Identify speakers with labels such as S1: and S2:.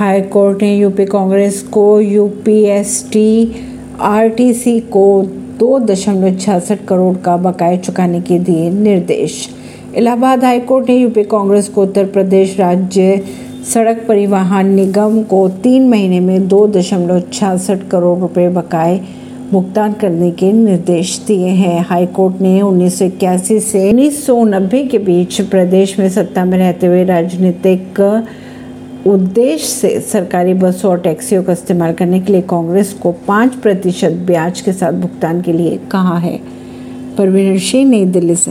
S1: High court ने UP Congress को यूपीएसटी RTC को दो दशमलव छियासठ करोड़ का बकाया चुकाने के दिए निर्देश। इलाहाबाद हाई कोर्ट ने यूपी कांग्रेस को उत्तर प्रदेश राज्य सड़क परिवहन निगम को तीन महीने में दो दशमलव छियासठ करोड़ रुपए बकाए भुगतान करने के निर्देश दिए हैं। हाईकोर्ट ने उन्नीस सौ इक्यासी से उन्नीस सौ नब्बे के बीच प्रदेश में सत्ता में रहते हुए राजनीतिक उद्देश्य से सरकारी बसों और टैक्सियों का इस्तेमाल करने के लिए कांग्रेस को पाँच प्रतिशत ब्याज के साथ भुगतान के लिए कहा है। परवीन सिंह नई दिल्ली से।